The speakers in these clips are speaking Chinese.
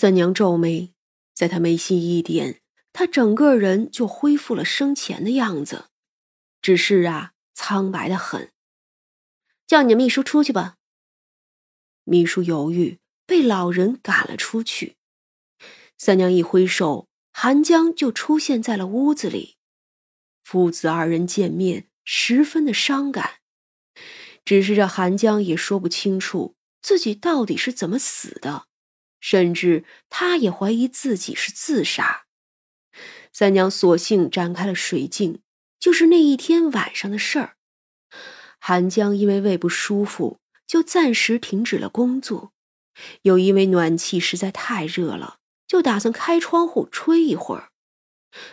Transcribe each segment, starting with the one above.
三娘皱眉，在她眉心一点，她整个人就恢复了生前的样子，只是啊，苍白的很。叫你秘书出去吧。秘书犹豫，被老人赶了出去。三娘一挥手，韩江就出现在了屋子里。父子二人见面，十分的伤感。只是这韩江也说不清楚自己到底是怎么死的。甚至他也怀疑自己是自杀。三娘索性展开了水镜，就是那一天晚上的事儿。韩江因为胃不舒服，就暂时停止了工作，又因为暖气实在太热了，就打算开窗户吹一会儿。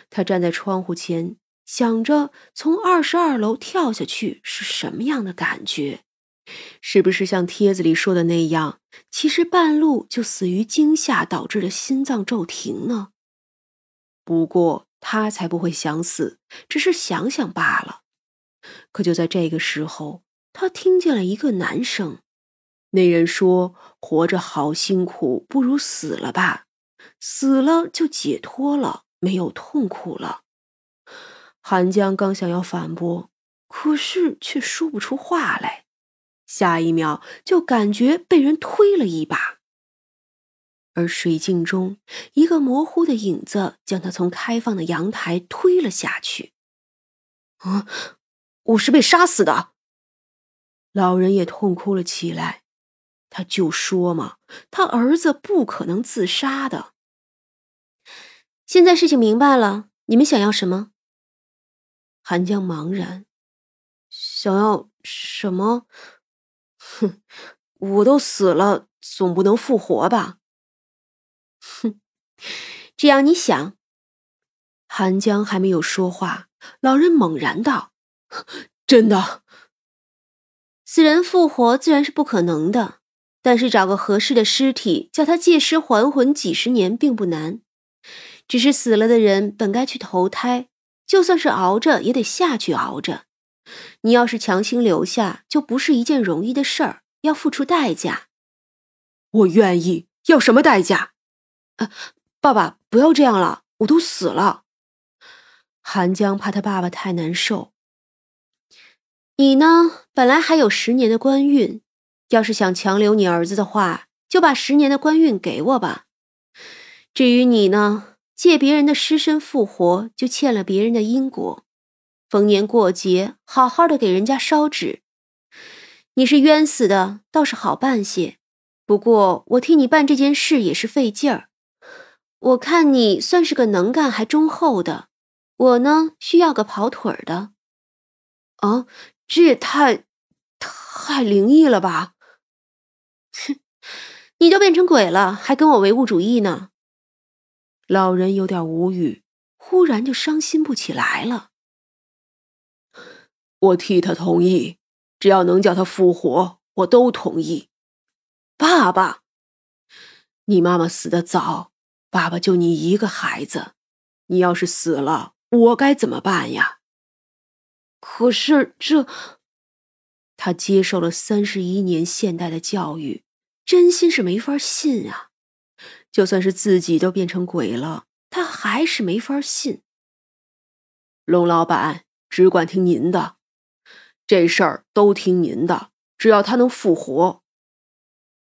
他站在窗户前，想着从二十二楼跳下去是什么样的感觉。是不是像帖子里说的那样，其实半路就死于惊吓导致的心脏骤停呢？不过他才不会想死，只是想想罢了。可就在这个时候，他听见了一个男声。那人说：“活着好辛苦，不如死了吧，死了就解脱了，没有痛苦了。”韩江刚想要反驳，可是却说不出话来。下一秒就感觉被人推了一把，而水镜中一个模糊的影子将他从开放的阳台推了下去。啊！我是被杀死的。老人也痛哭了起来。他就说嘛，他儿子不可能自杀的。现在事情明白了，你们想要什么？韩江茫然，想要什么？哼，我都死了，总不能复活吧？哼，只要你想。韩江还没有说话，老人猛然道：“真的，死人复活自然是不可能的，但是找个合适的尸体，叫他借尸还魂几十年并不难。只是死了的人本该去投胎，就算是熬着，也得下去熬着。”你要是强行留下，就不是一件容易的事儿，要付出代价。我愿意，要什么代价？啊，爸爸，不要这样了，我都死了。韩江怕他爸爸太难受。你呢，本来还有十年的官运，要是想强留你儿子的话，就把十年的官运给我吧。至于你呢，借别人的尸身复活，就欠了别人的因果。逢年过节，好好的给人家烧纸。你是冤死的，倒是好办些。不过我替你办这件事也是费劲儿。我看你算是个能干还忠厚的，我呢需要个跑腿儿的。啊，这也太太灵异了吧！哼，你都变成鬼了，还跟我唯物主义呢？老人有点无语，忽然就伤心不起来了。我替他同意，只要能叫他复活，我都同意。爸爸，你妈妈死的早，爸爸就你一个孩子，你要是死了，我该怎么办呀？可是这，他接受了三十一年现代的教育，真心是没法信啊。就算是自己都变成鬼了，他还是没法信。龙老板只管听您的。这事儿都听您的，只要他能复活。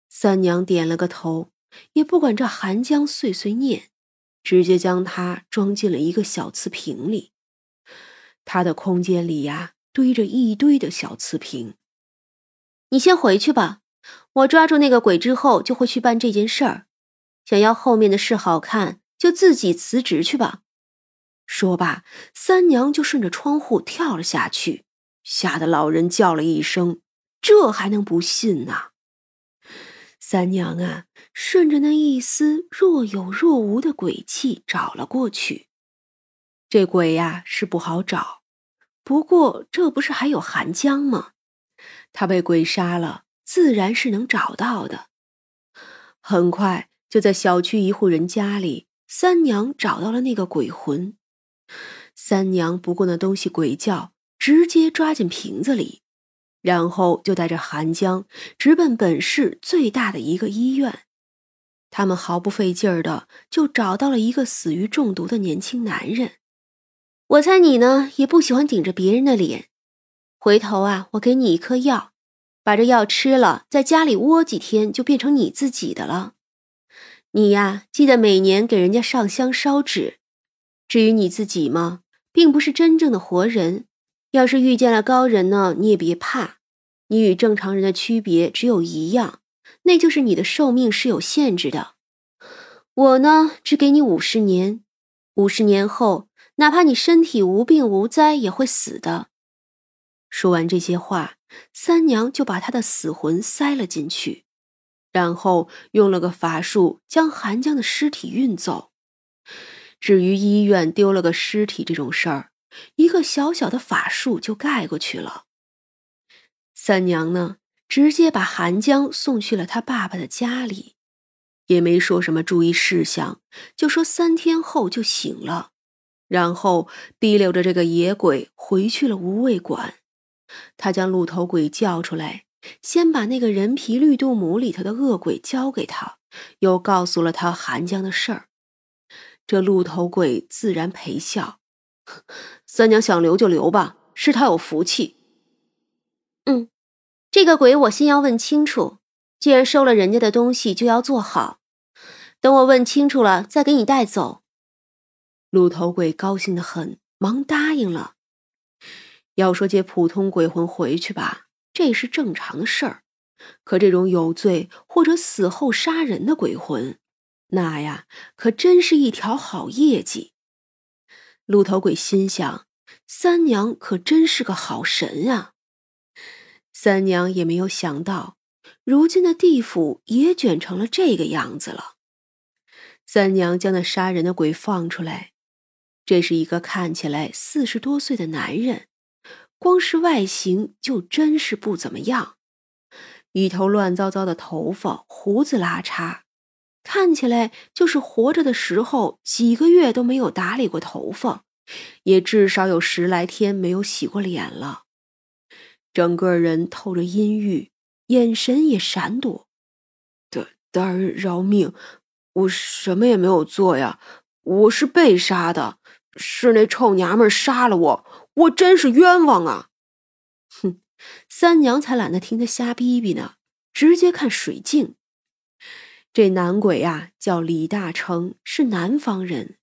三娘点了个头，也不管这寒江碎碎念，直接将他装进了一个小瓷瓶里。他的空间里呀，堆着一堆的小瓷瓶。你先回去吧，我抓住那个鬼之后，就会去办这件事儿。想要后面的事好看，就自己辞职去吧。说罢，三娘就顺着窗户跳了下去。吓得老人叫了一声：“这还能不信呢？”三娘啊，顺着那一丝若有若无的鬼气找了过去。这鬼呀是不好找，不过这不是还有韩江吗？他被鬼杀了，自然是能找到的。很快就在小区一户人家里，三娘找到了那个鬼魂。三娘不顾那东西鬼叫。直接抓进瓶子里，然后就带着韩江直奔本市最大的一个医院。他们毫不费劲儿的就找到了一个死于中毒的年轻男人。我猜你呢也不喜欢顶着别人的脸。回头啊，我给你一颗药，把这药吃了，在家里窝几天，就变成你自己的了。你呀，记得每年给人家上香烧纸。至于你自己嘛，并不是真正的活人。要是遇见了高人呢，你也别怕。你与正常人的区别只有一样，那就是你的寿命是有限制的。我呢，只给你五十年，五十年后，哪怕你身体无病无灾，也会死的。说完这些话，三娘就把他的死魂塞了进去，然后用了个法术将韩江的尸体运走。至于医院丢了个尸体这种事儿，一个小小的法术就盖过去了。三娘呢，直接把韩江送去了他爸爸的家里，也没说什么注意事项，就说三天后就醒了，然后提溜着这个野鬼回去了无畏馆。他将鹿头鬼叫出来，先把那个人皮绿度母里头的恶鬼交给他，又告诉了他韩江的事儿。这鹿头鬼自然陪笑，三娘想留就留吧，是她有福气。嗯，这个鬼我先要问清楚。既然收了人家的东西，就要做好。等我问清楚了，再给你带走。鹿头鬼高兴的很，忙答应了。要说接普通鬼魂回去吧，这是正常的事儿。可这种有罪或者死后杀人的鬼魂，那呀，可真是一条好业绩。鹿头鬼心想：三娘可真是个好神啊！三娘也没有想到，如今的地府也卷成了这个样子了。三娘将那杀人的鬼放出来，这是一个看起来四十多岁的男人，光是外形就真是不怎么样，一头乱糟糟的头发，胡子拉碴，看起来就是活着的时候几个月都没有打理过头发，也至少有十来天没有洗过脸了。整个人透着阴郁，眼神也闪躲。大大人饶命，我什么也没有做呀，我是被杀的，是那臭娘们杀了我，我真是冤枉啊！哼，三娘才懒得听他瞎逼逼呢，直接看水镜。这男鬼呀，叫李大成，是南方人，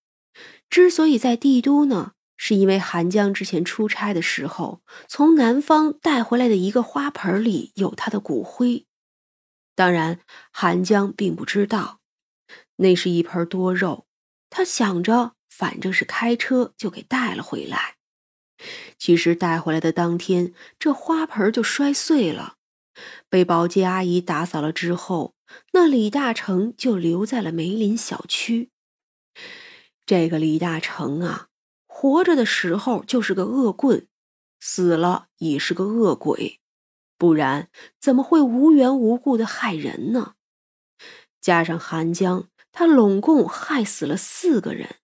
之所以在帝都呢。是因为韩江之前出差的时候，从南方带回来的一个花盆里有他的骨灰。当然，韩江并不知道，那是一盆多肉。他想着，反正是开车，就给带了回来。其实带回来的当天，这花盆就摔碎了，被保洁阿姨打扫了之后，那李大成就留在了梅林小区。这个李大成啊。活着的时候就是个恶棍，死了也是个恶鬼，不然怎么会无缘无故的害人呢？加上韩江，他拢共害死了四个人。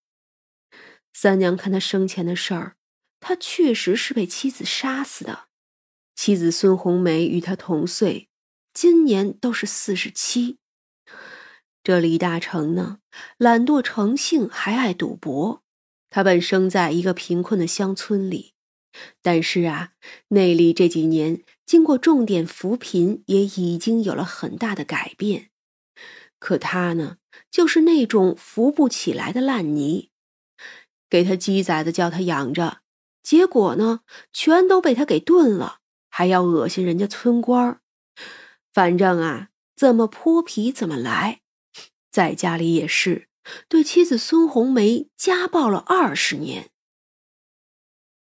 三娘看他生前的事儿，他确实是被妻子杀死的。妻子孙红梅与他同岁，今年都是四十七。这李大成呢，懒惰成性，还爱赌博。他本生在一个贫困的乡村里，但是啊，内里这几年经过重点扶贫，也已经有了很大的改变。可他呢，就是那种扶不起来的烂泥，给他鸡崽子叫他养着，结果呢，全都被他给炖了，还要恶心人家村官反正啊，怎么泼皮怎么来，在家里也是。对妻子孙红梅家暴了二十年，